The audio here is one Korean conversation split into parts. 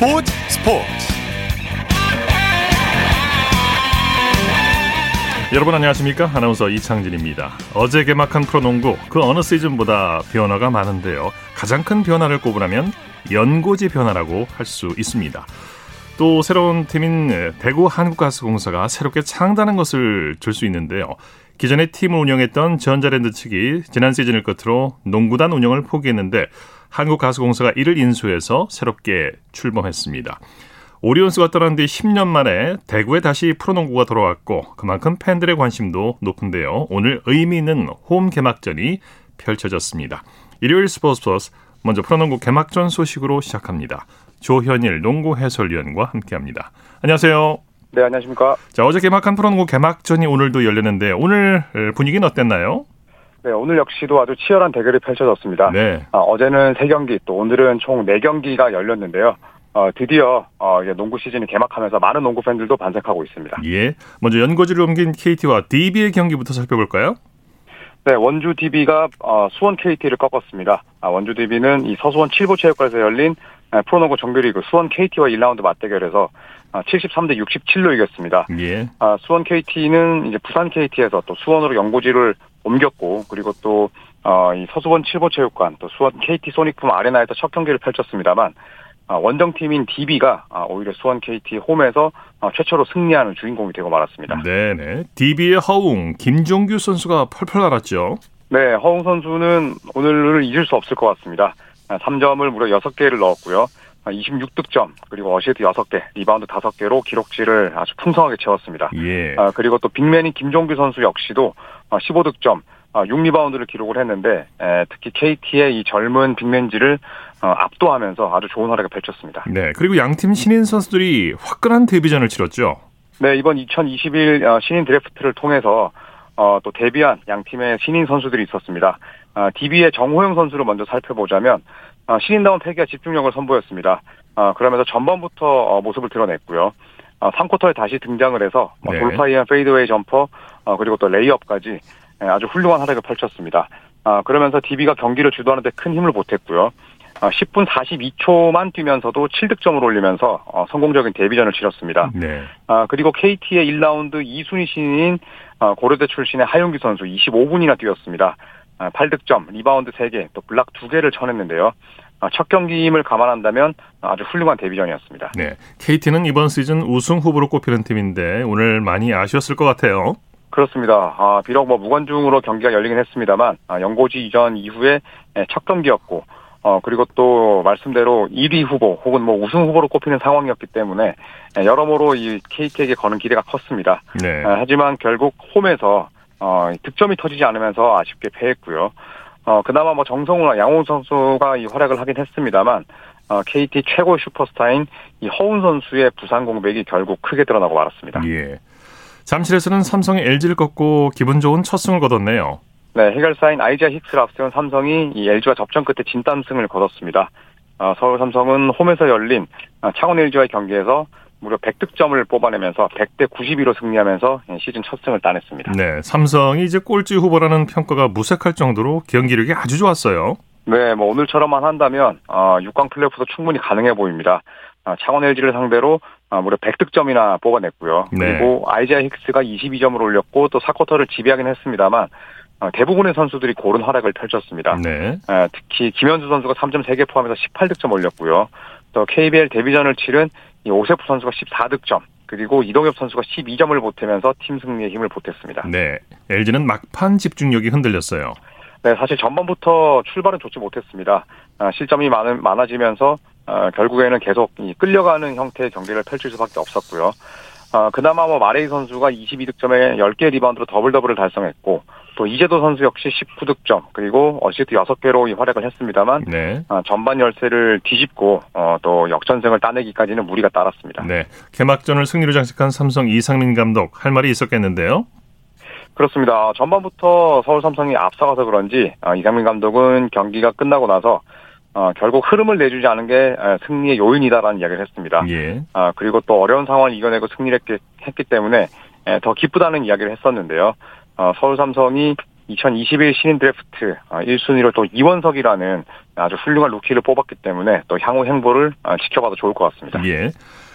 스포츠 스포츠. 여러분 안녕하십니까? 아나운서 이창진입니다. 어제 개막한 프로농구 그 어느 시즌보다 변화가 많은데요. 가장 큰 변화를 꼽으라면 연고지 변화라고 할 수 있습니다. 또 새로운 팀인 대구 한국가스공사가 새롭게 창단한 것을 줄수 있는데요. 기존에 팀을 운영했던 전자랜드 측이 지난 시즌을 끝으로 농구단 운영을 포기했는데 한국가스공사가 이를 인수해서 새롭게 출범했습니다. 오리온스가 떠난 뒤 10년 만에 대구에 다시 프로농구가 돌아왔고 그만큼 팬들의 관심도 높은데요. 오늘 의미 있는 홈 개막전이 펼쳐졌습니다. 일요일 스포츠 플러스 먼저 프로농구 개막전 소식으로 시작합니다. 조현일 농구 해설위원과 함께합니다. 안녕하세요. 네, 안녕하십니까. 자, 어제 개막한 프로농구 개막전이 오늘도 열렸는데 오늘 분위기는 어땠나요? 네, 오늘 역시도 아주 치열한 대결이 펼쳐졌습니다. 네. 아, 어제는 3경기, 또 오늘은 총 4경기가 열렸는데요. 어, 드디어 어, 농구 시즌이 개막하면서 많은 농구 팬들도 반색하고 있습니다. 예. 먼저 연고지를 옮긴 KT와 DB의 경기부터 살펴볼까요? 네, 원주 DB가 어, 수원 KT를 꺾었습니다. 아, 원주 DB는 이 서수원 7부 체육관에서 열린 프로농구 정규리그 수원 KT와 1라운드 맞대결에서 73대 67로 이겼습니다. 예. 아, 수원 KT는 이제 부산 KT에서 또 수원으로 연고지를 옮겼고 그리고 또 어, 이 서수원 칠보 체육관 또 수원 KT 소닉붐 아레나에서 첫 경기를 펼쳤습니다만 아, 원정팀인 DB가 아, 오히려 수원 KT 홈에서 아, 최초로 승리하는 주인공이 되고 말았습니다. 네네. DB의 허웅, 김종규 선수가 펄펄 날았죠. 네, 허웅 선수는 오늘을 잊을 수 없을 것 같습니다. 3점을 무려 6개를 넣었고요. 26득점 그리고 어시스트 6개, 리바운드 5개로 기록지를 아주 풍성하게 채웠습니다. 예. 아, 그리고 또 빅맨인 김종규 선수 역시도 15득점, 6리바운드를 기록을 했는데 에, 특히 KT의 이 젊은 빅맨지를 어, 압도하면서 아주 좋은 활약을 펼쳤습니다. 네. 그리고 양팀 신인 선수들이 화끈한 데뷔전을 치렀죠. 네, 이번 2021 신인 드래프트를 통해서 어, 또 데뷔한 양 팀의 신인 선수들이 있었습니다. 아, DB의 정호영 선수를 먼저 살펴보자면 아, 신인다운 패기와 집중력을 선보였습니다. 아, 그러면서 전반부터 어, 모습을 드러냈고요. 아, 3쿼터에 다시 등장을 해서 뭐 네. 돌파에 의한 fadeaway 점퍼 어, 그리고 또 레이업까지 예, 아주 훌륭한 활약을 펼쳤습니다. 아, 그러면서 DB가 경기를 주도하는 데 큰 힘을 보탰고요. 아, 10분 42초만 뛰면서도 7득점을 올리면서 어, 성공적인 데뷔전을 치렀습니다. 네. 아, 그리고 KT의 1라운드 2순위 신인 어, 고려대 출신의 하윤기 선수 25분이나 뛰었습니다. 아, 8득점, 리바운드 3개, 또 블락 2개를 쳐냈는데요. 아, 첫 경기임을 감안한다면 아주 훌륭한 데뷔전이었습니다. 네. KT는 이번 시즌 우승 후보로 꼽히는 팀인데 오늘 많이 아쉬웠을 것 같아요. 그렇습니다. 아, 비록 뭐 무관중으로 경기가 열리긴 했습니다만 아, 연고지 이전 이후에 예, 첫 경기였고 어 그리고 또 말씀대로 1위 후보 혹은 뭐 우승 후보로 꼽히는 상황이었기 때문에 예, 여러모로 이 KT에게 거는 기대가 컸습니다. 네. 아, 하지만 결국 홈에서 어, 득점이 터지지 않으면서 아쉽게 패했고요. 어, 그나마 뭐 정성우나 양호 선수가 이 활약을 하긴 했습니다만, 어, KT 최고의 슈퍼스타인 이 허운 선수의 부상 공백이 결국 크게 드러나고 말았습니다. 예. 잠실에서는 삼성이 LG를 꺾고 기분 좋은 첫 승을 거뒀네요. 네, 해결사인 아이자 힉스를 앞세운 삼성이 이 LG와 접전 끝에 진땀승을 거뒀습니다. 어, 서울 삼성은 홈에서 열린 아, 창원 LG와의 경기에서 무려 100득점을 뽑아내면서 100대 92로 승리하면서 시즌 첫 승을 따냈습니다. 네. 삼성이 이제 꼴찌 후보라는 평가가 무색할 정도로 경기력이 아주 좋았어요. 네, 뭐 오늘처럼만 한다면 어, 6강 플레이오프도 충분히 가능해 보입니다. 아, 창원 LG를 상대로 아, 무려 100득점이나 뽑아냈고요. 네. 그리고 아이자 힉스가 22점을 올렸고 또 4쿼터를 지배하긴 했습니다만 어, 대부분의 선수들이 고른 활약을 펼쳤습니다. 네. 아, 특히 김현수 선수가 3점 3개 포함해서 18득점 올렸고요. 또 KBL 데뷔전을 치른 이 오세프 선수가 14득점 그리고 이동엽 선수가 12점을 보태면서 팀 승리에 힘을 보탰습니다. 네. LG는 막판 집중력이 흔들렸어요. 네, 사실 전반부터 출발은 좋지 못했습니다. 아, 실점이 많은, 많아지면서 아, 결국에는 계속 이 끌려가는 형태의 경기를 펼칠 수밖에 없었고요. 아, 그나마 뭐 마레이 선수가 22득점에 10개 리바운드로 더블 더블을 달성했고 또 이재도 선수 역시 19득점 그리고 어시스트 6개로 이 활약을 했습니다만 네. 아, 전반 열세를 뒤집고 어, 또 역전승을 따내기까지는 무리가 따랐습니다. 네. 개막전을 승리로 장식한 삼성 이상민 감독 할 말이 있었겠는데요. 그렇습니다. 전반부터 서울 삼성이 앞서가서 그런지 아, 이상민 감독은 경기가 끝나고 나서 어, 결국 흐름을 내주지 않은 게 에, 승리의 요인이다라는 이야기를 했습니다. 예. 아, 그리고 또 어려운 상황을 이겨내고 승리를 했기, 했기 때문에 에, 더 기쁘다는 이야기를 했었는데요. 어, 서울 삼성이 2021 신인 드래프트 1순위로 또 이원석이라는 아주 훌륭한 루키를 뽑았기 때문에 또 향후 행보를 지켜봐도 좋을 것 같습니다. 예.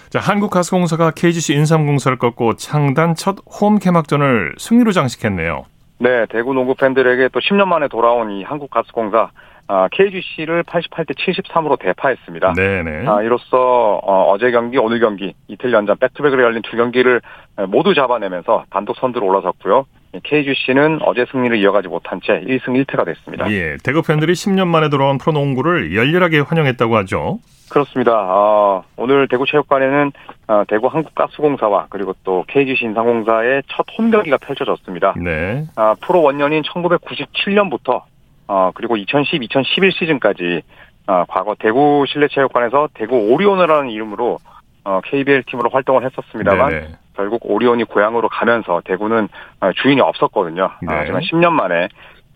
자, 한국가스공사가 KGC 인삼공사를 꺾고 창단 첫 홈 개막전을 승리로 장식했네요. 네, 대구 농구 팬들에게 또 10년 만에 돌아온 이 한국가스공사 아, KGC를 88대 73으로 대파했습니다. 네네. 아, 이로써 어, 제 경기, 오늘 경기 이틀 연장 백투백으로 열린 두 경기를 모두 잡아내면서 단독 선두로 올라섰고요. KGC는 어제 승리를 이어가지 못한 채 1승 1패가 됐습니다. 예, 대구 팬들이 10년 만에 돌아온 프로농구를 열렬하게 환영했다고 하죠. 그렇습니다. 어, 오늘 대구체육관에는 어, 대구 한국가스공사와 그리고 또 KGC 인상공사의 첫 홈경기가 펼쳐졌습니다. 네. 어, 프로 원년인 1997년부터 어, 그리고 2010, 2011 시즌까지 어, 과거 대구 실내체육관에서 대구 오리온이라는 이름으로 어, KBL 팀으로 활동을 했었습니다만 네네. 결국 오리온이 고향으로 가면서 대구는 어, 주인이 없었거든요. 네. 하지만 10년 만에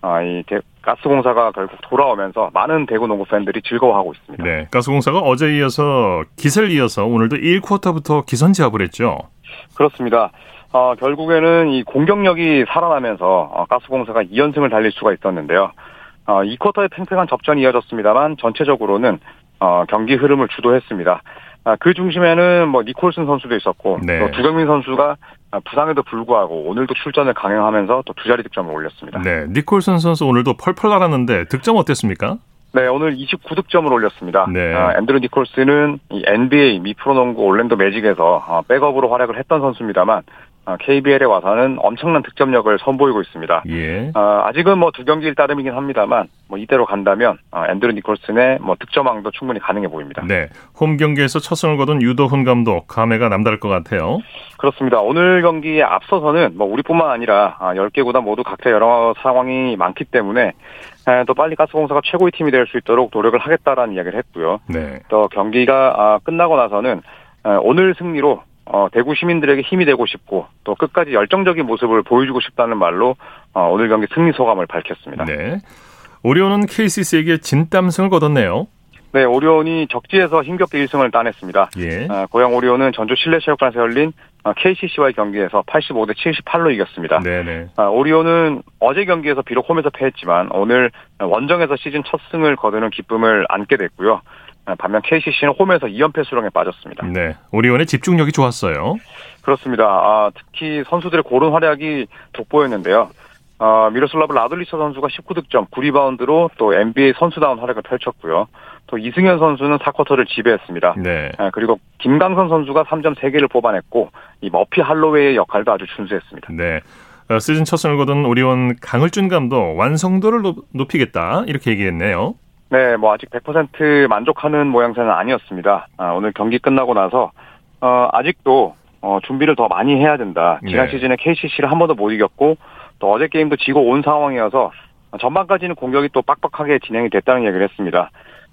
어, 이 대, 가스공사가 결국 돌아오면서 많은 대구 농구 팬들이 즐거워하고 있습니다. 네, 가스공사가 어제 이어서 기세를 이어서 오늘도 1쿼터부터 기선제압을 했죠. 그렇습니다. 어, 결국에는 이 공격력이 살아나면서 어, 가스공사가 2연승을 달릴 수가 있었는데요. 어, 2쿼터에 팽팽한 접전이 이어졌습니다만 전체적으로는 어, 경기 흐름을 주도했습니다. 아, 그 중심에는 뭐 니콜슨 선수도 있었고 네. 또 두경민 선수가 부상에도 불구하고 오늘도 출전을 강행하면서 또 두 자리 득점을 올렸습니다. 네, 니콜슨 선수 오늘도 펄펄 날았는데 득점 어땠습니까? 네, 오늘 29득점을 올렸습니다. 네. 아, 앤드루 니콜스는 이 NBA 미프로농구 올랜도 매직에서 어, 백업으로 활약을 했던 선수입니다만 KBL에 어, 와서는 엄청난 득점력을 선보이고 있습니다. 예. 어, 아직은 뭐 두 경기일 따름이긴 합니다만 뭐 이대로 간다면 어, 앤드루 니콜슨의 뭐 득점왕도 충분히 가능해 보입니다. 네, 홈 경기에서 첫 승을 거둔 유도훈 감독 감회가 남다를 것 같아요. 그렇습니다. 오늘 경기에 앞서서는 뭐 우리뿐만 아니라 10개 구단 모두 각자 여러 상황이 많기 때문에 또 빨리 가스공사가 최고의 팀이 될 수 있도록 노력을 하겠다라는 이야기를 했고요. 네. 또 경기가 아, 끝나고 나서는 오늘 승리로 어, 대구 시민들에게 힘이 되고 싶고 또 끝까지 열정적인 모습을 보여주고 싶다는 말로 어, 오늘 경기 승리 소감을 밝혔습니다. 네. 오리온은 KCC에게 진땀승을 거뒀네요. 네, 오리온이 적지에서 힘겹게 1승을 따냈습니다. 예. 어, 고향 오리온은 전주 실내체육관에서 열린 KCC와의 경기에서 85대 78로 이겼습니다. 네네. 아, 오리온은 어제 경기에서 비록 홈에서 패했지만 오늘 원정에서 시즌 첫 승을 거두는 기쁨을 안게 됐고요. 아, 반면 KCC는 홈에서 2연패 수렁에 빠졌습니다. 네, 오리온의 집중력이 좋았어요. 그렇습니다. 아, 특히 선수들의 고른 활약이 돋보였는데요. 어, 미로슬라브 라들리처 선수가 19득점, 9리바운드로 또 NBA 선수다운 활약을 펼쳤고요. 또 이승현 선수는 4쿼터를 지배했습니다. 네. 아, 그리고 김강선 선수가 3점 3개를 뽑아냈고 이 머피 할로웨이의 역할도 아주 준수했습니다. 네. 어, 시즌 첫 승을 거둔 오리온 강을준 감독 완성도를 높이겠다 이렇게 얘기했네요. 네, 뭐 아직 100% 만족하는 모양새는 아니었습니다. 아, 오늘 경기 끝나고 나서 어, 아직도 어, 준비를 더 많이 해야 된다. 지난 네. 시즌에 KCC를 한 번도 못 이겼고 또 어제 게임도 지고 온 상황이어서 전반까지는 공격이 또 빡빡하게 진행이 됐다는 얘기를 했습니다.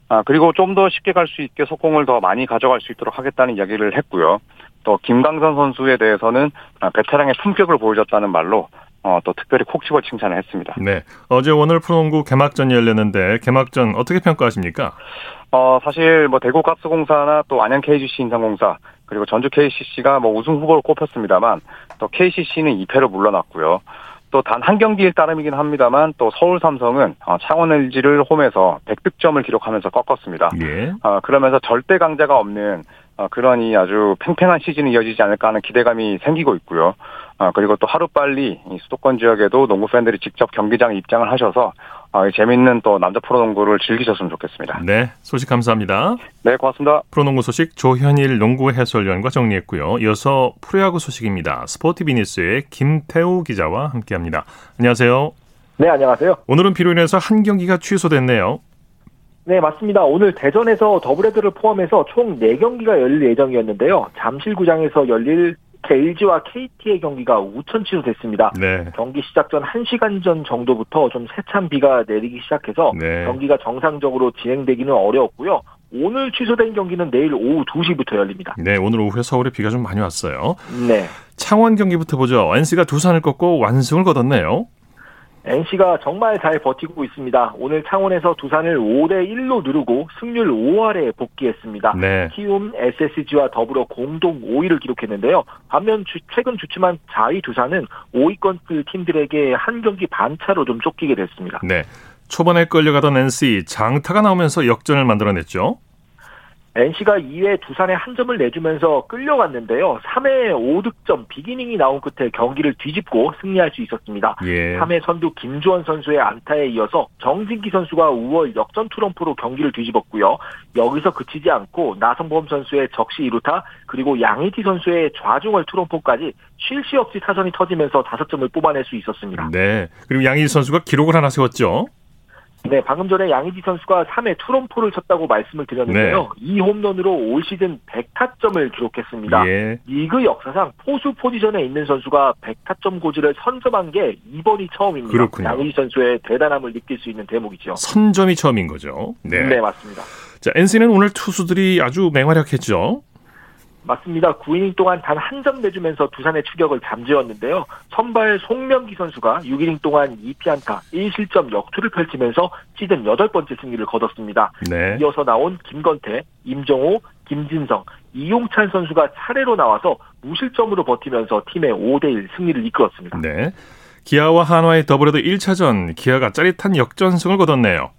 아, 그리고 좀 더 쉽게 갈 수 있게 속공을 더 많이 가져갈 수 있도록 하겠다는 이야기를 했고요. 또 김강선 선수에 대해서는 아, 베테랑의 품격을 보여줬다는 말로 어, 또 특별히 콕 집어 칭찬을 했습니다. 네. 어제 오늘 프로농구 개막전이 열렸는데 개막전 어떻게 평가하십니까? 어, 사실 뭐 대구 가스공사나 또 안양 KGC 인상공사 그리고 전주 KCC가 뭐 우승 후보로 꼽혔습니다만 또 KCC는 2패로 물러났고요. 또 단 한 경기일 따름이긴 합니다만 또 서울 삼성은 어, 창원 LG를 홈에서 100득점을 기록하면서 꺾었습니다. 예. 어, 그러면서 절대 강자가 없는 어, 그런 이 아주 팽팽한 시즌이 이어지지 않을까 하는 기대감이 생기고 있고요. 어, 그리고 또 하루빨리 이 수도권 지역에도 농구 팬들이 직접 경기장에 입장을 하셔서 어, 재밌는 또 남자 프로농구를 즐기셨으면 좋겠습니다. 네, 소식 감사합니다. 네, 고맙습니다. 프로농구 소식 조현일 농구 해설위원과 정리했고요. 이어서 프로야구 소식입니다. 스포티비니스의 김태우 기자와 함께합니다. 안녕하세요. 네, 안녕하세요. 오늘은 비로 인해서 한 경기가 취소됐네요. 네, 맞습니다. 오늘 대전에서 더블헤드를 포함해서 총 4경기가 열릴 예정이었는데요. 잠실구장에서 열릴 LG와 KT의 경기가 우천 취소됐습니다. 네. 경기 시작 전 1시간 전 정도부터 좀 세찬 비가 내리기 시작해서 네. 경기가 정상적으로 진행되기는 어려웠고요. 오늘 취소된 경기는 내일 오후 2시부터 열립니다. 네, 오늘 오후에 서울에 비가 좀 많이 왔어요. 네. 창원 경기부터 보죠. NC가 두산을 꺾고 완승을 거뒀네요. NC가 정말 잘 버티고 있습니다. 오늘 창원에서 두산을 5대 1로 누르고 승률 5할에 복귀했습니다. 네. 키움, SSG와 더불어 공동 5위를 기록했는데요. 반면 주, 최근 주춤한 4위 두산은 5위권 팀들에게 한 경기 반차로 좀 쫓기게 됐습니다. 네. 초반에 끌려가던 NC 장타가 나오면서 역전을 만들어냈죠. NC가 2회 두산에 한 점을 내주면서 끌려갔는데요. 3회 5득점 비기닝이 나온 끝에 경기를 뒤집고 승리할 수 있었습니다. 예. 3회 선두 김주원 선수의 안타에 이어서 정진기 선수가 5월 역전 투런프로 경기를 뒤집었고요. 여기서 그치지 않고 나성범 선수의 적시 2루타 그리고 양희티 선수의 좌중월 투런포까지 쉴 새 없이 타선이 터지면서 5점을 뽑아낼 수 있었습니다. 네. 그리고 양희티 선수가 기록을 하나 세웠죠. 네, 방금 전에 양희지 선수가 3회 투런포를 쳤다고 말씀을 드렸는데요. 네. 이 홈런으로 올 시즌 100타점을 기록했습니다. 예. 리그 역사상 포수 포지션에 있는 선수가 100타점 고지를 선점한 게 이번이 처음입니다. 그렇군요. 양희지 선수의 대단함을 느낄 수 있는 대목이죠. 선점이 처음인 거죠. 네, 네 맞습니다. 자, NC는 오늘 투수들이 아주 맹활약했죠. 맞습니다. 9이닝 동안 단 한 점 내주면서 두산의 추격을 잠재웠는데요. 선발 송명기 선수가 6이닝 동안 2피안타 1실점 역투를 펼치면서 시즌 8번째 승리를 거뒀습니다. 네. 이어서 나온 김건태, 임정호, 김진성, 이용찬 선수가 차례로 나와서 무실점으로 버티면서 팀의 5대1 승리를 이끌었습니다. 네. 기아와 한화의 더블헤더 1차전 기아가 짜릿한 역전승을 거뒀네요.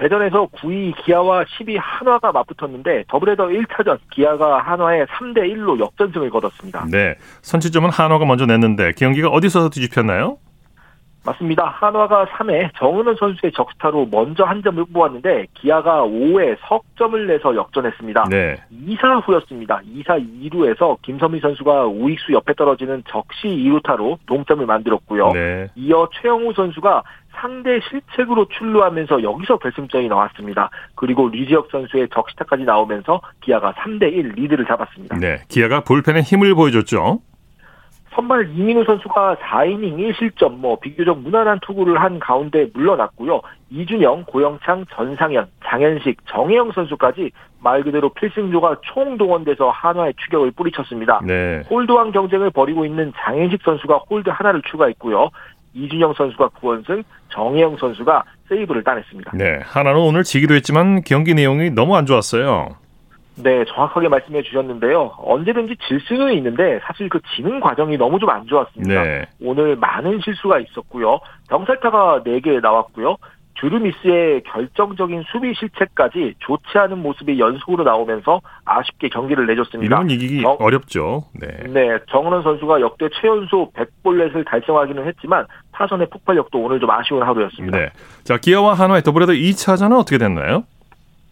대전에서 9위 기아와 10위 한화가 맞붙었는데 더블헤더 1차전 기아가 한화에 3대 1로 역전승을 거뒀습니다. 네. 선취점은 한화가 먼저 냈는데 경기가 어디서 뒤집혔나요? 맞습니다. 한화가 3회 정은원 선수의 적스타로 먼저 한 점을 뽑았는데 기아가 5회 석점을 내서 역전했습니다. 네. 2사 후였습니다. 2사 2루에서 김선미 선수가 우익수 옆에 떨어지는 적시 2루타로 동점을 만들었고요. 네. 이어 최영우 선수가 상대 실책으로 출루하면서 여기서 결승점이 나왔습니다. 그리고 류지혁 선수의 적시타까지 나오면서 기아가 3대 1 리드를 잡았습니다. 네, 기아가 불펜의 힘을 보여줬죠. 선발 이민우 선수가 4이닝 1실점 뭐 비교적 무난한 투구를 한 가운데 물러났고요. 이준영, 고영창, 전상현, 장현식, 정해영 선수까지 말 그대로 필승조가 총동원돼서 한화의 추격을 뿌리쳤습니다. 네. 홀드왕 경쟁을 벌이고 있는 장현식 선수가 홀드 하나를 추가했고요. 이준영 선수가 9원승, 정혜영 선수가 세이브를 따냈습니다. 네, 하나는 오늘 지기도 했지만 경기 내용이 너무 안 좋았어요. 네, 정확하게 말씀해 주셨는데요. 언제든지 질 수는 있는데 사실 그 지는 과정이 너무 좀 안 좋았습니다. 네. 오늘 많은 실수가 있었고요. 병살타가 4개 나왔고요. 주르미스의 결정적인 수비 실책까지 좋지 않은 모습이 연속으로 나오면서 아쉽게 경기를 내줬습니다. 이런 이기기 정, 어렵죠. 네. 네, 정은원 선수가 역대 최연소 100볼넷을 달성하기는 했지만 타선의 폭발력도 오늘 좀 아쉬운 하루였습니다. 네. 자, 기아와 한화의 더블헤더 2차전은 어떻게 됐나요?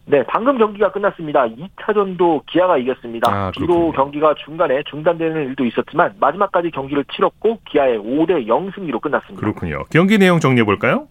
네, 방금 경기가 끝났습니다. 2차전도 기아가 이겼습니다. 아, 뒤로 경기가 중간에 중단되는 일도 있었지만 마지막까지 경기를 치렀고 기아의 5대 0 승리로 끝났습니다. 그렇군요. 경기 내용 정리해 볼까요?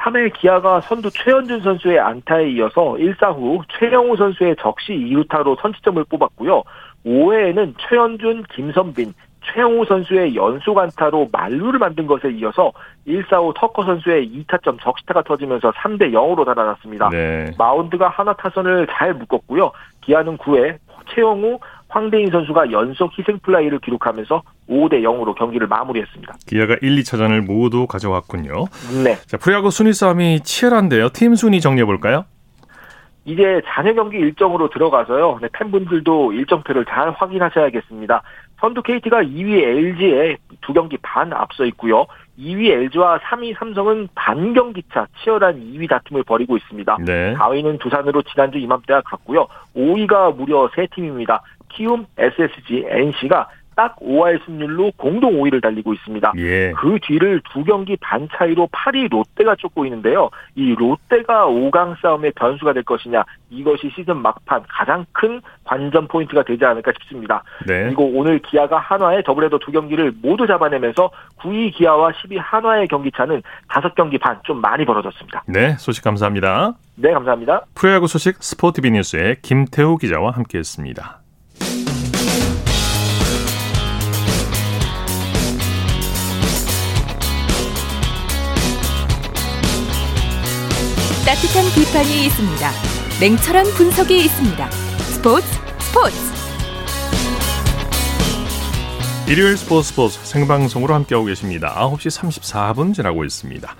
3회 기아가 선두 최현준 선수의 안타에 이어서 1사 후 최영우 선수의 적시 2루타로 선취점을 뽑았고요. 5회에는 최원준, 김선빈, 최형우 선수의 연속 안타로 만루를 만든 것에 이어서 1사 후 터커 선수의 2타점 적시타가 터지면서 3대 0으로 달아났습니다. 네. 마운드가 한화 타선을 잘 묶었고요. 기아는 9회 최형우, 황대인 선수가 연속 희생 플라이를 기록하면서 5대 0으로 경기를 마무리했습니다. 기아가 1, 2차전을 모두 가져왔군요. 네. 자, 프로야구 순위 싸움이 치열한데요. 팀 순위 정리해 볼까요? 이제 잔여 경기 일정으로 들어가서요. 네, 팬분들도 일정표를 잘 확인하셔야겠습니다. 선두 KT가 2위 LG에 두 경기 반 앞서 있고요. 2위 LG와 3위 삼성은 반경기차 치열한 2위 다툼을 벌이고 있습니다. 네. 4위는 두산으로 지난주 이맘때와 같고요. 5위가 무려 3팀입니다. 키움, SSG, NC가 딱 5할 승률로 공동 5위를 달리고 있습니다. 예. 그 뒤를 두 경기 반 차이로 8위 롯데가 쫓고 있는데요. 이 롯데가 5강 싸움의 변수가 될 것이냐 이것이 시즌 막판 가장 큰 관전 포인트가 되지 않을까 싶습니다. 네. 그리고 오늘 기아가 한화의 더블헤더 두 경기를 모두 잡아내면서 9위 기아와 10위 한화의 경기 차는 5경기 반 좀 많이 벌어졌습니다. 네, 소식 감사합니다. 네, 감사합니다. 프로야구 소식 스포티비 뉴스의 김태우 기자와 함께했습니다. 따뜻한 비판이 있습니다. 냉철한 분석이 있습니다. 스포츠 스포츠. 일요일 스포츠 스포츠 생방송으로 함께하고 계십니다. 9시 34분 지나고 있습니다.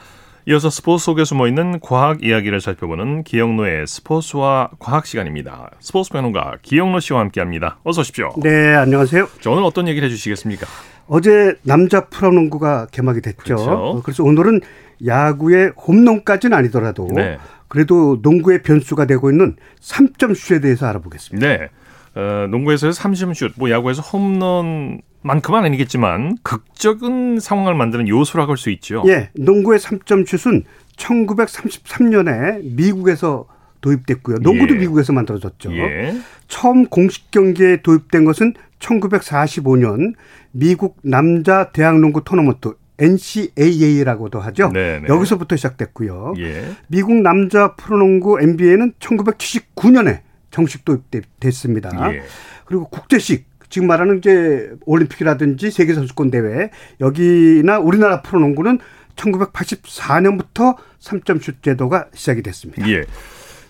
이어서 스포츠 속에 숨어 있는 과학 이야기를 살펴보는 기영노의 스포츠와 과학 시간입니다. 스포츠 평론가 기영노 씨와 함께합니다. 어서 오십시오. 네, 안녕하세요. 자, 오늘 어떤 얘기를 해주시겠습니까? 어제 남자 프로농구가 개막이 됐죠. 그렇죠. 어, 그래서 오늘은 야구의 홈런까지는 아니더라도 네. 그래도 농구의 변수가 되고 있는 3점 슛에 대해서 알아보겠습니다. 네. 어, 농구에서의 삼심슛, 뭐 야구에서 홈런 만큼은 아니겠지만 극적인 상황을 만드는 요소라고 할 수 있죠. 예, 농구의 3점 슛은 1933년에 미국에서 도입됐고요. 농구도 예. 미국에서 만들어졌죠. 예. 처음 공식 경기에 도입된 것은 1945년 미국 남자 대학농구 토너먼트 NCAA라고도 하죠. 네네. 여기서부터 시작됐고요. 예. 미국 남자 프로농구 NBA는 1979년에 정식 도입됐습니다. 예. 그리고 국제식 지금 말하는 이제 올림픽이라든지 세계 선수권 대회 여기나 우리나라 프로농구는 1984년부터 3점 슛 제도가 시작이 됐습니다. 예.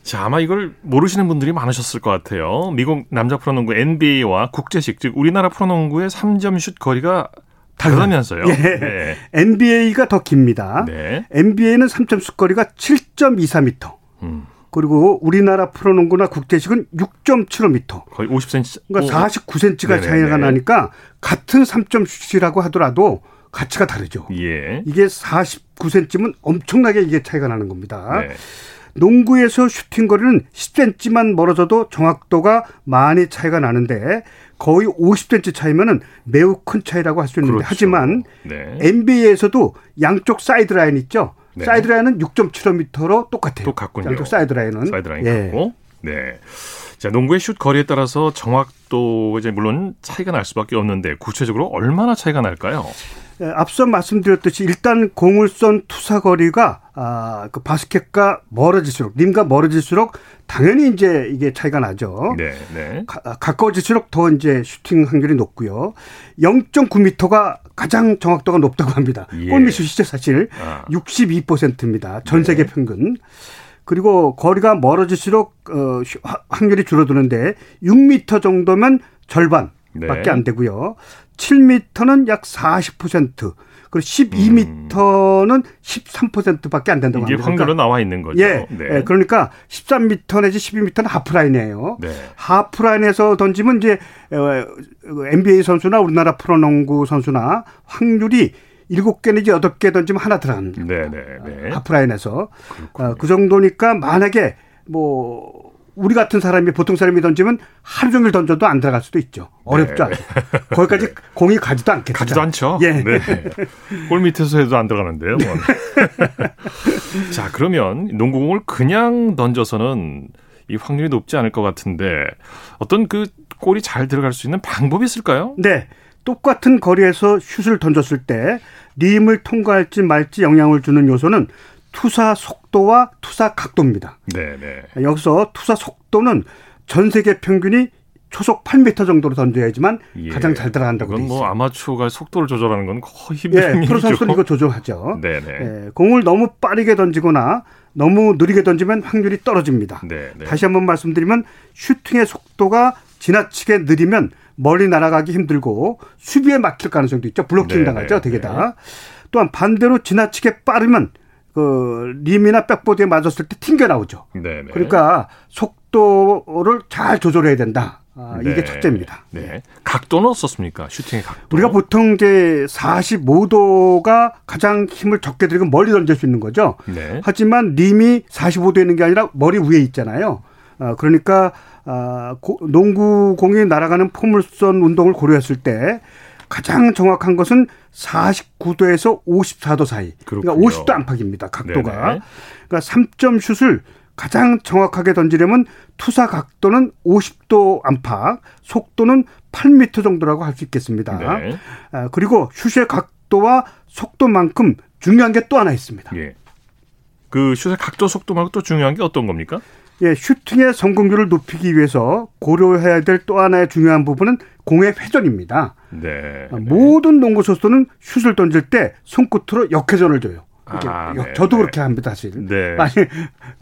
자, 아마 이걸 모르시는 분들이 많으셨을 것 같아요. 미국 남자 프로농구 NBA와 국제식, 즉 우리나라 프로농구의 3점 슛 거리가 다르다면서요. 예. 네. NBA가 더 깁니다. 네. NBA는 3점 슛 거리가 7.24m. 음, 그리고 우리나라 프로농구나 국제식은 6.75m. 거의 50cm. 그러니까 49cm가 네네네. 차이가 나니까 같은 3점 슛이라고 하더라도 가치가 다르죠. 예. 이게 49cm면 엄청나게 이게 차이가 나는 겁니다. 네. 농구에서 슈팅 거리는 10cm만 멀어져도 정확도가 많이 차이가 나는데 거의 50cm 차이면은 매우 큰 차이라고 할 수 있는데 그렇죠. 하지만 네. NBA에서도 양쪽 사이드 라인 있죠. 네. 사이드 라인은 6.75m로 똑같아요. 똑같군요. 양쪽 사이드 라인은 사이드 라인 예. 같고. 네. 자, 농구의 슛 거리에 따라서 정확도 이제 물론 차이가 날 수밖에 없는데 구체적으로 얼마나 차이가 날까요? 예, 앞서 말씀드렸듯이 일단 공을 쏜 투사 거리가 아, 그 바스켓과 멀어질수록 림과 멀어질수록 당연히 이제 이게 차이가 나죠. 네, 네. 가, 가까워질수록 더 이제 슈팅 확률이 높고요. 0.9m가 가장 정확도가 높다고 합니다. 예. 골밑슛이죠 사실 아. 62%입니다. 전 네. 세계 평균. 그리고 거리가 멀어질수록 어, 확률이 줄어드는데 6m 정도면 절반밖에 네. 안 되고요. 7m는 약 40%. 그리고 12m는 13%밖에 안 된다고 이게 합니다. 확률로 나와 있는 거죠. 예, 네. 예, 그러니까 13m 내지 12m는 하프라인이에요. 네. 하프라인에서 던지면 이제 어, NBA 선수나 우리나라 프로농구 선수나 확률이 7개 내지 8개 던지면 하나 들어가는 네, 네, 네. 하프라인에서 어, 그 정도니까 만약에 뭐 우리 같은 사람이 보통 사람이 던지면 하루 종일 던져도 안 들어갈 수도 있죠. 어렵죠. 아주. 거기까지 공이 가지도 않겠죠. 네. 가지도 않죠. 예. 네. 골 밑에서 해도 안 들어가는데요. 뭐. 자, 그러면 농구공을 그냥 던져서는 이 확률이 높지 않을 것 같은데 어떤 그 골이 잘 들어갈 수 있는 방법이 있을까요? 네. 똑같은 거리에서 슛을 던졌을 때 림을 통과할지 말지 영향을 주는 요소는 투사 속도와 투사 각도입니다. 네, 네. 여기서 투사 속도는 전 세계 평균이 초속 8m 정도로 던져야지만 예. 가장 잘 들어간다고 돼 이건. 뭐 아마추어가 속도를 조절하는 건 거의 힘든 예, 프로. 선수는 이거 조절하죠. 네, 네. 예, 공을 너무 빠르게 던지거나 너무 느리게 던지면 확률이 떨어집니다. 네, 네. 다시 한번 말씀드리면 슈팅의 속도가 지나치게 느리면 멀리 날아가기 힘들고 수비에 막힐 가능성도 있죠. 블로킹 네, 당하죠. 네, 되게 다. 또한 반대로 지나치게 빠르면 그 림이나 백보드에 맞았을 때 튕겨 나오죠. 네, 네. 그러니까 속도를 잘 조절해야 된다. 아, 이게 네. 첫째입니다. 네. 각도는 어떻습니까? 슈팅의 각도. 우리가 보통 이제 45도가 가장 힘을 적게 들이고 멀리 던질 수 있는 거죠. 네. 하지만 림이 45도 있는 게 아니라 머리 위에 있잖아요. 어, 그러니까 아, 고- 농구 공이 날아가는 포물선 운동을 고려했을 때 가장 정확한 것은 49도에서 54도 사이. 그러니까 그렇군요. 50도 안팎입니다. 각도가. 네네. 그러니까 3점 슛을 가장 정확하게 던지려면 투사 각도는 50도 안팎, 속도는 8m 정도라고 할 수 있겠습니다. 네. 아, 그리고 슛의 각도와 속도만큼 중요한 게 또 하나 있습니다. 예. 그 슛의 각도 속도 말고 또 중요한 게 어떤 겁니까? 예, 슈팅의 성공률을 높이기 위해서 고려해야 될 또 하나의 중요한 부분은 공의 회전입니다. 네. 아, 모든 농구 선수는 슛을 던질 때 손끝으로 역회전을 줘요. 아, 네, 저도 네. 그렇게 합니다, 사실. 네. 많이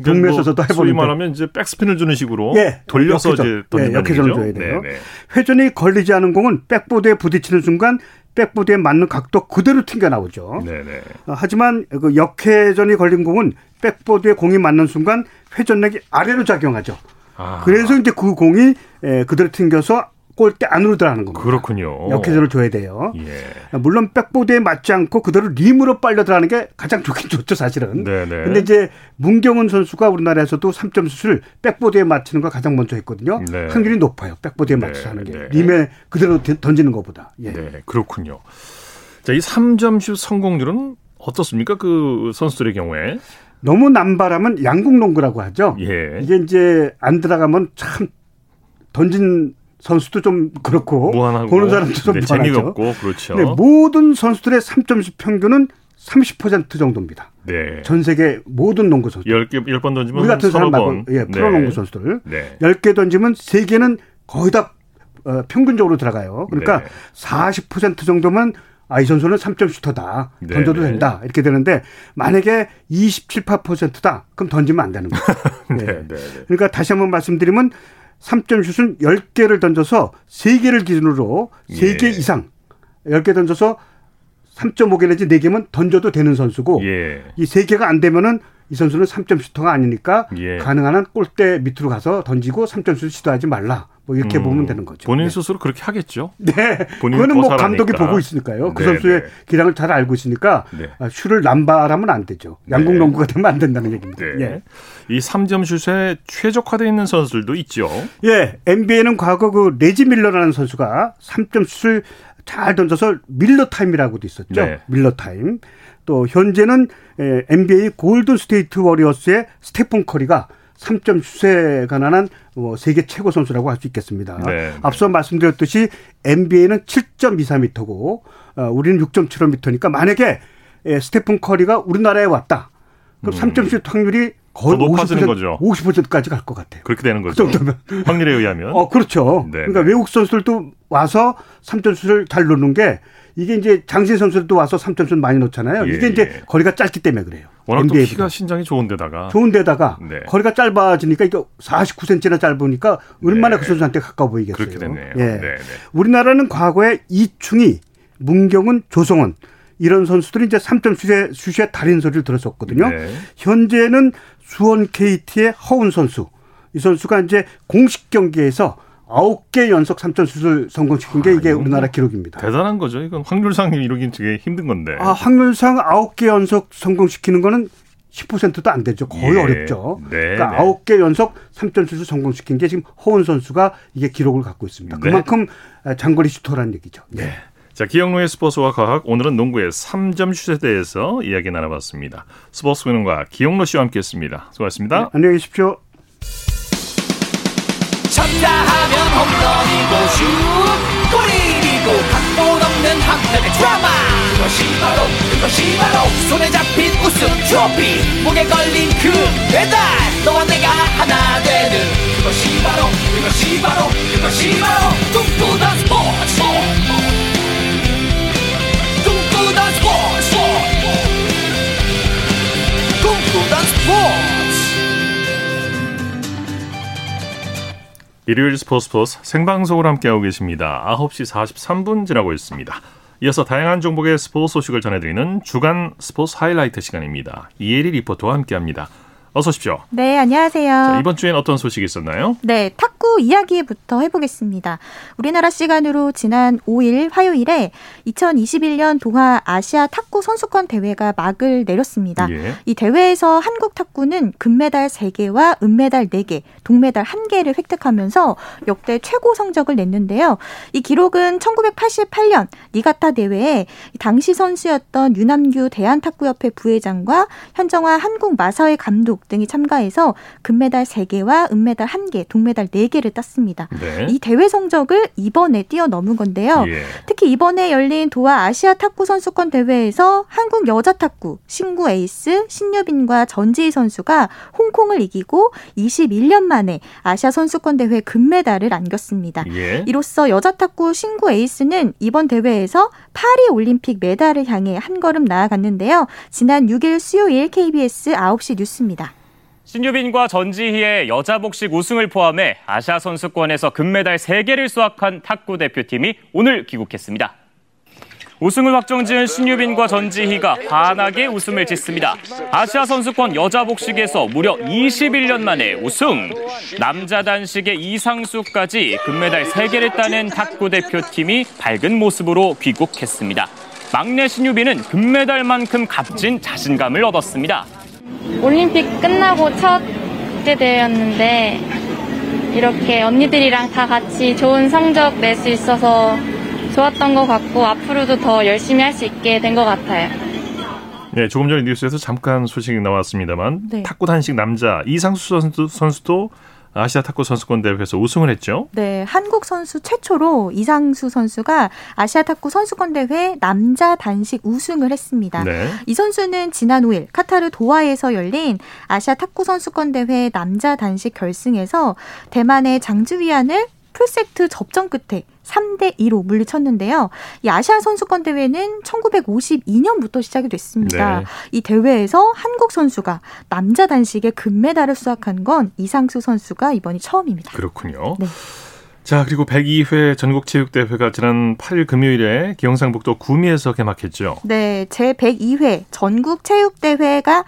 동네에서도 뭐 해보는데. 소위 말하면 이제 백스핀을 주는 식으로 예, 돌려서 역회전. 이제 던지는 예, 역회전을. 줘야 돼요. 네네. 회전이 걸리지 않은 공은 백보드에 부딪히는 순간 백보드에 맞는 각도 그대로 튕겨 나오죠. 네네. 어, 하지만 그 역회전이 걸린 공은 백보드에 공이 맞는 순간 회전력이 아래로 작용하죠. 아, 그래서 이제 그 공이 에, 그대로 튕겨서 골대 안으로 들어가는 겁니다. 그렇군요. 역회전을 줘야 돼요. 예. 물론 백보드에 맞지 않고 그대로 림으로 빨려 들어가는 게 가장 좋긴 좋죠, 사실은. 네네. 근데 이제 문경은 선수가 우리나라에서도 3점 슛을 백보드에 맞추는 걸 가장 먼저 했거든요. 네. 확률이 높아요. 백보드에 네, 맞춰서 하는 게. 네. 림에 그대로 던지는 것보다. 예. 네, 그렇군요. 자, 이 3점 슛 성공률은 어떻습니까? 그 선수들의 경우에. 너무 남발하면 양궁 농구라고 하죠. 예. 이게 이제 안 들어가면 참 던진 선수도 좀 그렇고 무한하고 보는 사람도 좀 네, 무한하죠. 재미가 없고 그렇죠. 네, 모든 선수들의 3점슛 평균은 30% 정도입니다. 네. 전 세계 모든 농구 선수. 10개 10번 던지면 우리 같은 사람 말고 번. 예, 프로 네. 농구 선수들 네. 10개 던지면 3개는 거의 다 어, 평균적으로 들어가요. 그러니까 네. 40% 정도면 아, 이 선수는 3점 슈터다. 네, 던져도 네. 된다. 이렇게 되는데 만약에 27, 8%다. 그럼 던지면 안 되는 거예요. 네, 예. 네, 네. 그러니까 다시 한번 말씀드리면 3점 슛은 10개를 던져서 3개를 기준으로 3개 예. 이상 10개 던져서 3.5개 내지 4개면 던져도 되는 선수고 예. 이 3개가 안 되면은 이 선수는 3점 슈터가 아니니까 예. 가능한 한 골대 밑으로 가서 던지고 3점 슛 시도하지 말라. 뭐 이렇게 음, 보면 되는 거죠. 본인 네. 스스로 그렇게 하겠죠. 네. 그거는 더뭐잘 감독이. 보고 있으니까요. 그 네, 선수의 네. 기량을 잘 알고 있으니까 네. 아, 슛을 남발하면 안 되죠. 양궁 네. 농구가 되면 안 된다는 얘기입니다. 네. 예. 이 3점 슛에 최적화되어 있는 선수들도 있죠. 예, NBA는 과거 그 레지 밀러라는 선수가 3점 슛을 잘 던져서 밀러 타임이라고도 있었죠. 네. 밀러 타임. 또 현재는 에, NBA 골든 스테이트 워리어스의 스테픈 커리가 3점 슛에 관한 뭐 세계 최고 선수라고 할 수 있겠습니다. 네. 앞서 말씀드렸듯이 NBA는 7.24m고 어, 우리는 6.75m니까 만약에 에, 스테픈 커리가 우리나라에 왔다. 그럼 3점 슛 확률이 거의 음. 더 높아지는 50%, 거죠. 50%까지 갈 것 같아요. 그렇게 되는 그 거죠. 정도면. 확률에 의하면. 어, 그렇죠. 네, 그러니까 네. 외국 선수들도 와서 3점슛을 잘 넣는 게 이게 이제 장신 선수들도 와서 3점슛 많이 넣잖아요. 예, 이게 이제 예. 거리가 짧기 때문에 그래요. 워낙 또 NBA보다. 키가 신장이 좋은데다가 좋은 데다가 네. 거리가 짧아지니까 이거 49cm나 짧으니까 얼마나 네. 그 선수한테 가까워 보이겠어요. 그렇게 됐네요. 예. 네, 네. 우리나라는 과거에 이충희, 문경은, 조성원 이런 선수들이 이제 3점 슛의 슛의 달인 소리를 들었었거든요. 네. 현재는 수원 KT의 허운 선수. 이 선수가 이제 공식 경기에서 9개 연속 3점 슛을 성공시킨 게 아, 이게 우리나라 뭐 기록입니다. 대단한 거죠. 이건 확률상 이러긴 되게 힘든 건데. 아, 확률상 9개 연속 성공시키는 거는 10%도 안 되죠. 거의 예. 어렵죠. 네, 그러니까 네. 9개 연속 3점 슛을 성공시킨 게 지금 허운 선수가 이게 기록을 갖고 있습니다. 네. 그만큼 장거리 슈터라는 얘기죠. 네. 자, 기영로의 스포츠와 과학 오늘은 농구의 3점 슛에 대해서 이야기 나눠봤습니다. 스포츠 소년과 기영로 씨와 함께했습니다. 수고하셨습니다. 안녕히 계십시오. 쳤다 하면 홈런이고 슛 골이고 각본 없는 한편의 드라마. 그것이 바로 그것이 바로 손에 잡힌 우승 트로피. 목에 걸린 그 배달 너와 내가 하나 되는. 그것이 바로 그것이 바로 그것이 바로 꿈꾸던 스포츠 일요일 스포츠 스포츠 생방송으로 함께하고 계십니다. 9시 43분 지나고 있습니다. 이어서 다양한 종목의 스포츠 소식을 전해드리는 주간 스포츠 하이라이트 시간입니다. 이혜리 리포터와 함께합니다. 어서 오십시오. 네, 안녕하세요. 자, 이번 주엔 어떤 소식이 있었나요? 네, 탁구 이야기부터 해보겠습니다. 우리나라 시간으로 지난 5일 화요일에 2021년 도하 아시아 탁구 선수권 대회가 막을 내렸습니다. 예. 이 대회에서 한국 탁구는 금메달 3개와 은메달 4개, 동메달 1개를 획득하면서 역대 최고 성적을 냈는데요. 이 기록은 1988년 니가타 대회에 당시 선수였던 윤남규 대한탁구협회 부회장과 현정화 한국 마사회 감독 이상욱 등이 참가해서 금메달 3개와 은메달 1개, 동메달 4개를 땄습니다. 네. 이 대회 성적을 이번에 뛰어넘은 건데요. 예. 특히 이번에 열린 도하 아시아 탁구 선수권 대회에서 한국 여자 탁구 신구 에이스 신유빈과 전지희 선수가 홍콩을 이기고 21년 만에 아시아 선수권 대회 금메달을 안겼습니다. 예. 이로써 여자 탁구 신구 에이스는 이번 대회에서 파리 올림픽 메달을 향해 한 걸음 나아갔는데요. 지난 6일 수요일 KBS 9시 뉴스입니다. 신유빈과 전지희의 여자 복식 우승을 포함해 아시아 선수권에서 금메달 3개를 수확한 탁구 대표팀이 오늘 귀국했습니다. 우승을 확정지은 신유빈과 전지희가 환하게 웃음을 짓습니다. 아시아 선수권 여자 복식에서 무려 21년 만에 우승. 남자 단식의 이상수까지 금메달 3개를 따낸 탁구 대표팀이 밝은 모습으로 귀국했습니다. 막내 신유빈은 금메달만큼 값진 자신감을 얻었습니다. 올림픽 끝나고 첫 국제 대회였는데 이렇게 언니들이랑 다 같이 좋은 성적 낼 수 있어서 좋았던 것 같고 앞으로도 더 열심히 할 수 있게 된 것 같아요. 네, 조금 전에 뉴스에서 잠깐 소식이 나왔습니다만 네. 탁구 단식 남자 이상수 선수, 선수도 아시아 탁구 선수권 대회에서 우승을 했죠. 네, 한국 선수 최초로 이상수 선수가 아시아 탁구 선수권 대회 남자 단식 우승을 했습니다. 네. 이 선수는 지난 5일 카타르 도하에서 열린 아시아 탁구 선수권 대회 남자 단식 결승에서 대만의 장즈위안을 풀세트 접전 끝에 3대 2로 물리쳤는데요. 이 아시아 선수권 대회는 1952년부터 시작이 됐습니다. 네. 이 대회에서 한국 선수가 남자 단식에 금메달을 수확한 건 이상수 선수가 이번이 처음입니다. 그렇군요. 네. 자, 그리고 102회 전국체육대회가 지난 8일 금요일에 기영상북도 구미에서 개막했죠. 네, 제 102회 전국 체육대회가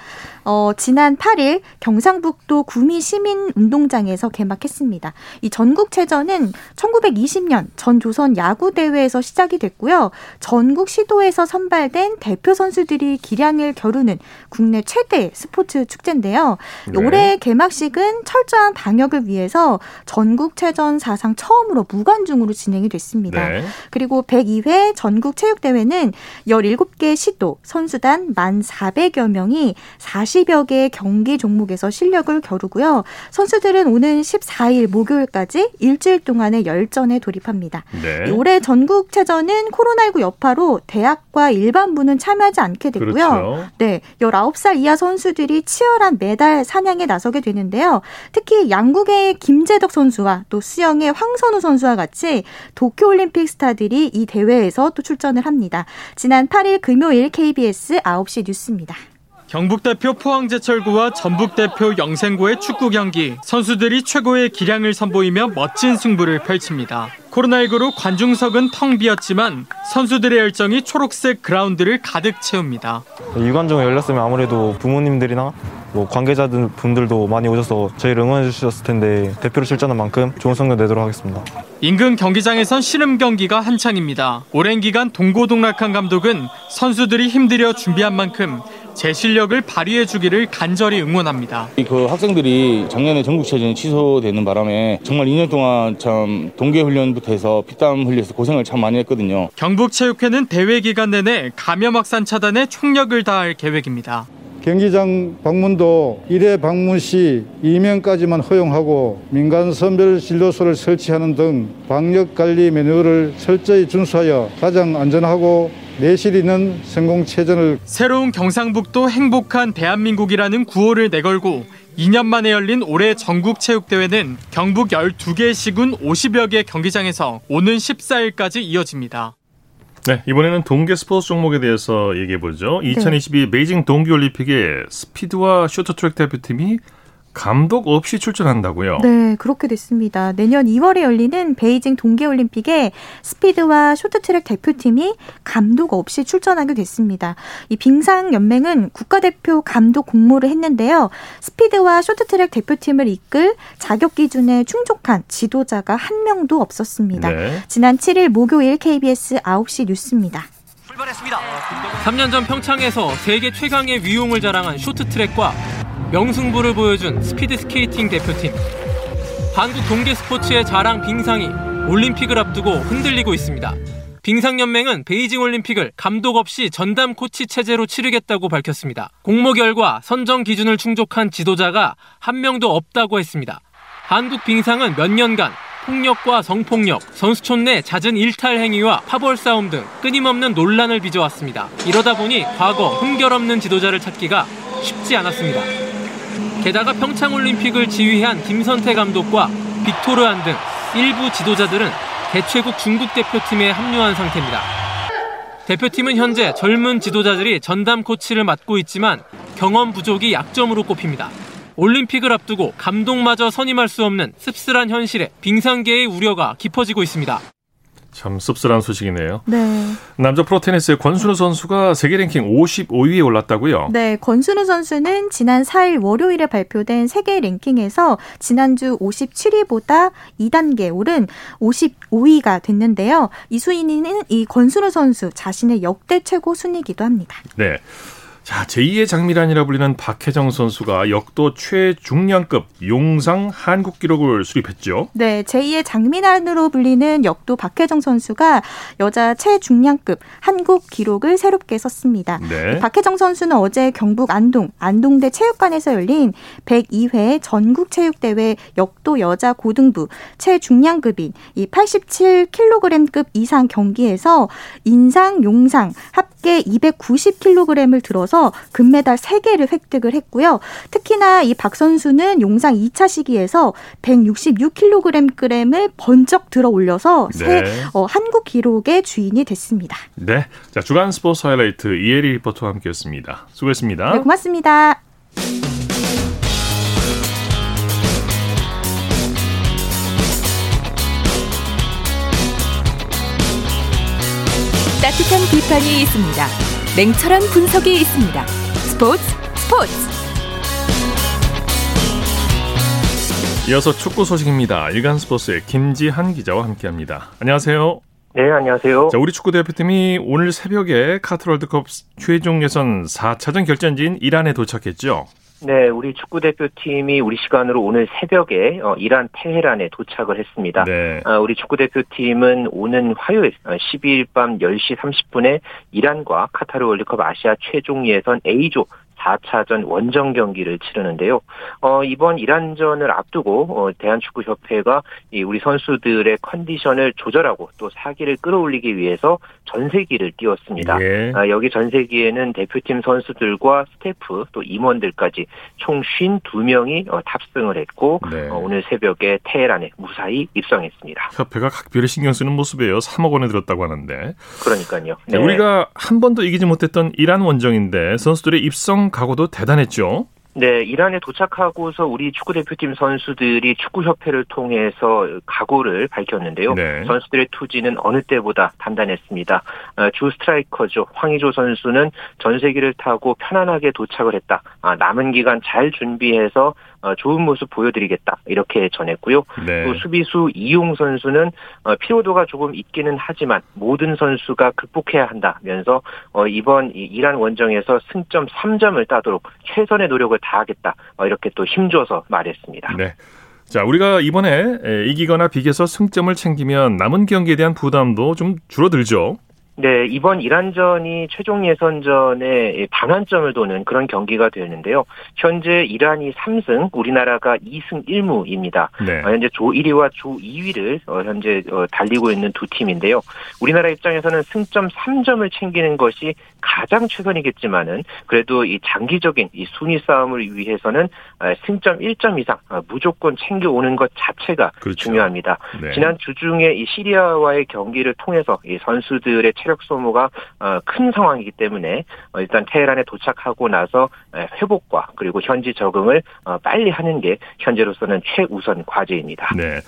어, 지난 8일 경상북도 구미 시민운동장에서 개막했습니다. 이 전국체전은 1920년 전조선 야구대회에서 시작이 됐고요. 전국 시도에서 선발된 대표 선수들이 기량을 겨루는 국내 최대 스포츠 축제인데요. 네. 올해 개막식은 철저한 방역을 위해서 전국체전 사상 처음 으로 무관중으로 진행이 됐습니다. 네. 그리고 102회 전국 체육대회는 17개 시도 선수단 1,400여 명이 40여 개의 경기 종목에서 실력을 겨루고요. 선수들은 오는 14일 목요일까지 일주일 동안의 열전에 돌입합니다. 네. 이 올해 전국체전은 코로나19 여파로 대학과 일반부는 참여하지 않게 됐고요. 그렇죠. 네, 19살 이하 선수들이 치열한 메달 사냥에 나서게 되는데요. 특히 양국의 김재덕 선수와 또 수영의 황 선우 선수와 같이 도쿄올림픽 스타들이 이 대회에서 또 출전을 합니다. 지난 8일 금요일 KBS 9시 뉴스입니다. 경북 대표 포항제철구와 전북 대표 영생고의 축구 경기 선수들이 최고의 기량을 선보이며 멋진 승부를 펼칩니다. 코로나19로 관중석은 텅 비었지만 선수들의 열정이 초록색 그라운드를 가득 채웁니다. 유관중이 열렸으면 아무래도 부모님들이나 뭐 관계자들 분들도 많이 오셔서 저희를 응원해 주셨을 텐데 대표로 출전한 만큼 좋은 성적 내도록 하겠습니다. 인근 경기장에선 씨름 경기가 한창입니다. 오랜 기간 동고동락한 감독은 선수들이 힘들여 준비한 만큼 제 실력을 발휘해 주기를 간절히 응원합니다. 그 학생들이 작년에 전국체전이 취소되는 바람에 정말 2년 동안 참 동계훈련부터 해서 피땀 흘려서 고생을 참 많이 했거든요. 경북체육회는 대회 기간 내내 감염 확산 차단에 총력을 다할 계획입니다. 경기장 방문도 1회 방문 시 2명까지만 허용하고 민간 선별 진료소를 설치하는 등 방역 관리 매뉴얼을 철저히 준수하여 가장 안전하고 내실 있는 성공체전을 새로운 경상북도 행복한 대한민국이라는 구호를 내걸고 2년 만에 열린 올해 전국체육대회는 경북 12개 시군 50여 개 경기장에서 오는 14일까지 이어집니다. 네, 이번에는 동계 스포츠 종목에 대해서 얘기해 보죠. 2022 베이징 동계올림픽에 스피드와 쇼트트랙 대표팀이 감독 없이 출전한다고요. 네, 그렇게 됐습니다. 내년 2월에 열리는 베이징 동계올림픽에 스피드와 쇼트트랙 대표팀이 감독 없이 출전하게 됐습니다. 이 빙상연맹은 국가대표 감독 공모를 했는데요. 스피드와 쇼트트랙 대표팀을 이끌 자격 기준에 충족한 지도자가 한 명도 없었습니다. 네. 지난 7일 목요일 KBS 9시 뉴스입니다. 3년 전 평창에서 세계 최강의 위용을 자랑한 쇼트트랙과 명승부를 보여준 스피드 스케이팅 대표팀. 한국 동계 스포츠의 자랑 빙상이 올림픽을 앞두고 흔들리고 있습니다. 빙상연맹은 베이징 올림픽을 감독 없이 전담 코치 체제로 치르겠다고 밝혔습니다. 공모 결과 선정 기준을 충족한 지도자가 한 명도 없다고 했습니다. 한국 빙상은 몇 년간 폭력과 성폭력, 선수촌 내 잦은 일탈 행위와 파벌 싸움 등 끊임없는 논란을 빚어왔습니다. 이러다 보니 과거 흠결 없는 지도자를 찾기가 쉽지 않았습니다. 게다가 평창올림픽을 지휘한 김선태 감독과 빅토르안 등 일부 지도자들은 대최국 중국 대표팀에 합류한 상태입니다. 대표팀은 현재 젊은 지도자들이 전담 코치를 맡고 있지만 경험 부족이 약점으로 꼽힙니다. 올림픽을 앞두고 감독마저 선임할 수 없는 씁쓸한 현실에 빙상계의 우려가 깊어지고 있습니다. 참 씁쓸한 소식이네요. 네. 남자 프로테니스의 권순우 선수가 세계 랭킹 55위에 올랐다고요? 네, 권순우 선수는 지난 4일 월요일에 발표된 세계 랭킹에서 지난주 57위보다 2단계 오른 55위가 됐는데요. 이 순위는 이 권순우 선수 자신의 역대 최고 순위이기도 합니다. 네. 자, 제2의 장미란이라 불리는 박혜정 선수가 역도 최중량급 용상 한국 기록을 수립했죠. 네, 제2의 장미란으로 불리는 역도 박혜정 선수가 여자 최중량급 한국 기록을 새롭게 썼습니다. 네. 박혜정 선수는 어제 경북 안동 안동대 체육관에서 열린 102회 전국 체육대회 역도 여자 고등부 최중량급인 이 87kg급 이상 경기에서 인상, 용상 합계 290kg을 들어 서 금메달 3개를 획득을 했고요. 특히나 이 박 선수는 용상 2차 시기에서 166kg을 번쩍 들어 올려서 새 네. 어, 한국 기록의 주인이 됐습니다. 네. 자, 주간 스포츠 하이라이트 이혜리 리포터와 함께했습니다. 수고했습니다. 네, 고맙습니다. 따뜻한 비판이 있습니다. 냉철한 분석이 있습니다. 스포츠 스포츠 이어서 축구 소식입니다. 일간 스포츠의 김지한 기자와 함께합니다. 안녕하세요. 네, 안녕하세요. 자, 우리 축구 대표팀이 오늘 새벽에 카타르 월드컵 최종 예선 4차전 결전지인 이란에 도착했죠. 네, 우리 축구 대표팀이 우리 시간으로 오늘 새벽에 어, 이란 테헤란에 도착을 했습니다. 네. 어, 우리 축구 대표팀은 오는 화요일 어, 12일 밤 10시 30분에 이란과 카타르 월드컵 아시아 최종 예선 A조 4차전 원정 경기를 치르는데요. 어, 이번 이란전을 앞두고 어, 대한축구협회가 이 우리 선수들의 컨디션을 조절하고 또 사기를 끌어올리기 위해서 전세기를 띄웠습니다. 예. 아, 여기 전세기에는 대표팀 선수들과 스태프 또 임원들까지 총 52명이 어, 탑승을 했고 네. 어, 오늘 새벽에 테헤란에 무사히 입성했습니다. 협회가 각별히 신경 쓰는 모습이에요. 3억 원에 들었다고 하는데. 그러니까요. 네, 우리가 한 번도 이기지 못했던 이란 원정인데 선수들의 입성 각오도 대단했죠. 네, 이란에 도착하고서 우리 축구 대표팀 선수들이 축구 협회를 통해서 각오를 밝혔는데요. 네. 선수들의 투지는 어느 때보다 단단했습니다. 어, 주 스트라이커죠. 황희조 선수는 전세기를 타고 편안하게 도착을 했다. 아, 남은 기간 잘 준비해서 어, 좋은 모습 보여드리겠다. 이렇게 전했고요. 네. 또 수비수 이용 선수는 어, 피로도가 조금 있기는 하지만 모든 선수가 극복해야 한다면서 어, 이번 이 이란 원정에서 승점 3점을 따도록 최선의 노력을 다하겠다. 어, 이렇게 또 힘줘서 말했습니다. 네. 자, 우리가 이번에 에, 이기거나 비겨서 승점을 챙기면 남은 경기에 대한 부담도 좀 줄어들죠. 네, 이번 이란전이 최종 예선전에 반환점을 도는 그런 경기가 되는데요. 현재 이란이 3승, 우리나라가 2승 1무입니다. 네. 어, 현재 조 1위와 조 2위를 어, 현재 어, 달리고 있는 두 팀인데요. 우리나라 입장에서는 승점 3점을 챙기는 것이 가장 최선이겠지만은 그래도 이 장기적인 이 순위 싸움을 위해서는 어, 승점 1점 이상 어, 무조건 챙겨오는 것 자체가 중요합니다. 네. 지난 주중에 이 시리아와의 경기를 통해서 이 선수들의 체력 소모가 어, 큰 상황이기 때문에 어, 일단 테헤란에 도착하고 나서 에, 회복과 그리고 현지 적응을 어, 빨리 하는 게 현재로서는 최우선 과제입니다. 네.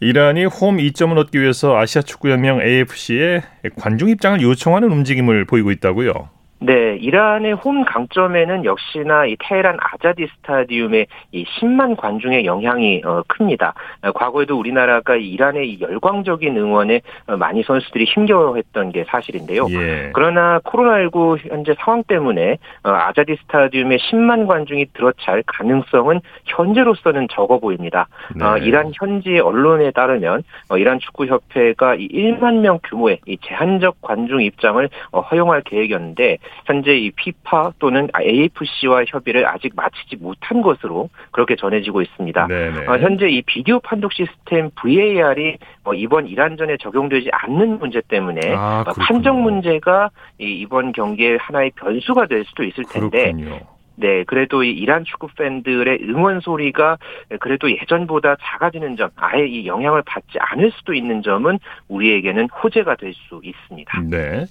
이란이 홈 2점을 얻기 위해서 아시아 축구 연맹 AFC에 관중 입장을 요청하는 움직임을 보이고 있다고요. 네, 이란의 홈 강점에는 역시나 이 테헤란 아자디 스타디움의 이 10만 관중의 영향이 어, 큽니다. 어, 과거에도 우리나라가 이란의 이 열광적인 응원에 어, 많이 선수들이 힘겨워했던 게 사실인데요. 예. 그러나 코로나19 현재 상황 때문에 어, 아자디 스타디움에 10만 관중이 들어찰 가능성은 현재로서는 적어 보입니다. 네. 어, 이란 현지 언론에 따르면 어, 이란 축구협회가 이 1만 명 규모의 이 제한적 관중 입장을 어, 허용할 계획이었는데 현재 이 피파 또는 AFC와 협의를 아직 마치지 못한 것으로 그렇게 전해지고 있습니다. 네네. 어, 현재 이 비디오 판독 시스템 VAR이 어, 이번 이란전에 적용되지 않는 문제 때문에 아, 어. 판정 문제가 이 이번 경기의 하나의 변수가 될 수도 있을 텐데 그렇군요. 네, 그래도 이 이란 축구 팬들의 응원 소리가 그래도 예전보다 작아지는 점, 아예 이 영향을 받지 않을 수도 있는 점은 우리에게는 호재가 될 수 있습니다. 네.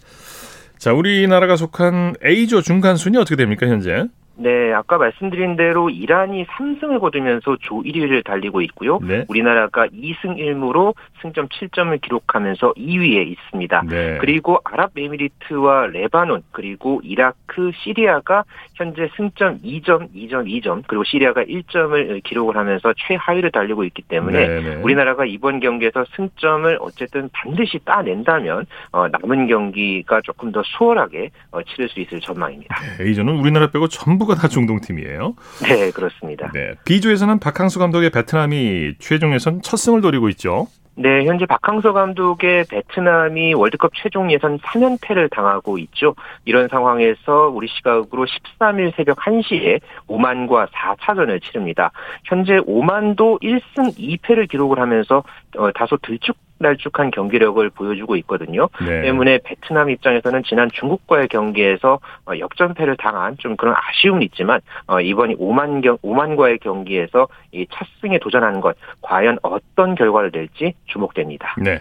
자, 우리나라가 속한 A조 중간 순위 어떻게 됩니까, 현재? 네, 아까 말씀드린 대로 이란이 3승을 거두면서 조 1위를 달리고 있고요. 네. 우리나라가 2승 1무로 승점 7점을 기록하면서 2위에 있습니다. 네. 그리고 아랍에미리트와 레바논 그리고 이라크, 시리아가 현재 승점 2점, 2점, 2점 그리고 시리아가 1점을 기록을 하면서 최하위를 달리고 있기 때문에 네, 네. 우리나라가 이번 경기에서 승점을 어쨌든 반드시 따낸다면 어, 남은 경기가 조금 더 수월하게 어, 치를 수 있을 전망입니다. A조는 우리나라 빼고 전부 가 다 중동 팀이에요. 네, 그렇습니다. 네. B조에서는 박항수 감독의 베트남이 최종 예선 첫 승을 노리고 있죠. 네, 현재 박항서 감독의 베트남이 월드컵 최종 예선 3연패를 당하고 있죠. 이런 상황에서 우리 시각으로 13일 새벽 1시에 오만과 4차전을 치릅니다. 현재 오만도 1승 2패를 기록을 하면서 어, 다소 들쭉 날쭉한 경기력을 보여주고 있거든요. 네. 때문에 베트남 입장에서는 지난 중국과의 경기에서 어, 역전패를 당한 좀 그런 아쉬움이 있지만 어, 이번 오만 경 오만과의 경기에서 이첫 승에 도전하는 것 과연 어떤 결과를 낼지 주목됩니다. 네.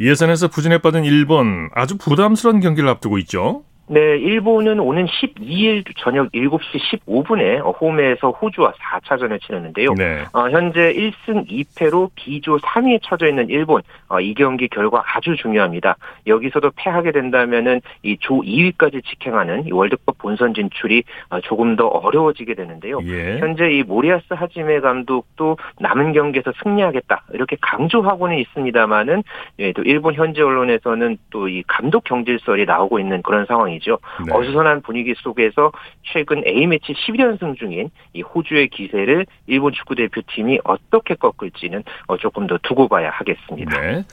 예선에서 부진에 빠진 일본 아주 부담스러운 경기를 앞두고 있죠. 네, 일본은 오는 12일 저녁 7시 15분에 홈에서 호주와 4차전을 치르는데요. 네. 어, 현재 1승 2패로 B조 3위에 처져 있는 일본 어, 이 경기 결과 아주 중요합니다. 여기서도 패하게 된다면은 이 조 2위까지 직행하는 이 월드컵 본선 진출이 어, 조금 더 어려워지게 되는데요. 예. 현재 이 모리아스 하지메 감독도 남은 경기에서 승리하겠다 이렇게 강조하고는 있습니다만은 예, 또 일본 현지 언론에서는 또 이 감독 경질설이 나오고 있는 그런 상황이 죠. 네. 어수선한 분위기 속에서 최근 A 매치 11연승 중인 이 호주의 기세를 일본 축구 대표팀이 어떻게 꺾을지는 어, 조금 더 두고 봐야 하겠습니다. 네.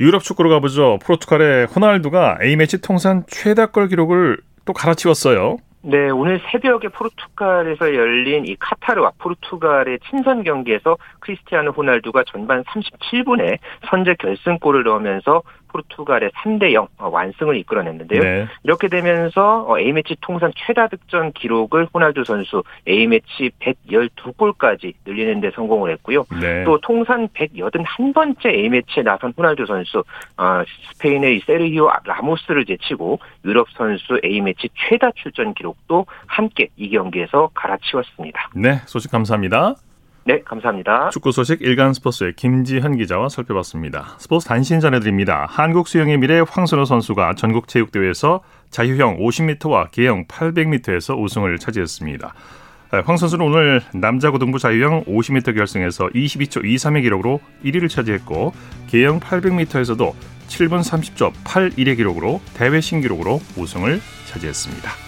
유럽 축구로 가보죠. 포르투갈의 호날두가 A매치 통산 최다골 기록을 또 갈아치웠어요. 네, 오늘 새벽에 포르투갈에서 열린 이 카타르와 포르투갈의 친선 경기에서 크리스티아노 호날두가 전반 37분에 선제 결승골을 넣으면서 포르투갈의 3대 0 완승을 이끌어냈는데요. 네. 이렇게 되면서 어, A매치 통산 최다 득점 기록을 호날두 선수 A매치 112골까지 늘리는 데 성공을 했고요. 네. 또 통산 181번째 A매치에 나선 호날두 선수 어, 스페인의 이 세르히오 라모스를 제치고 유럽 선수 A매치 최다 출전 기록도 함께 이 경기에서 갈아치웠습니다. 네, 소식 감사합니다. 네, 감사합니다. 축구 소식 일간 스포츠의 김지현 기자와 살펴봤습니다. 스포츠 단신 전해드립니다. 한국 수영의 미래 황선우 선수가 전국 체육대회에서 자유형 50m와 계형 800m에서 우승을 차지했습니다. 네, 황 선수는 오늘 남자 고등부 자유형 50m 결승에서 22초 23의 기록으로 1위를 차지했고 계형 800m에서도 7분 30초 81의 기록으로 대회 신기록으로 우승을 차지했습니다.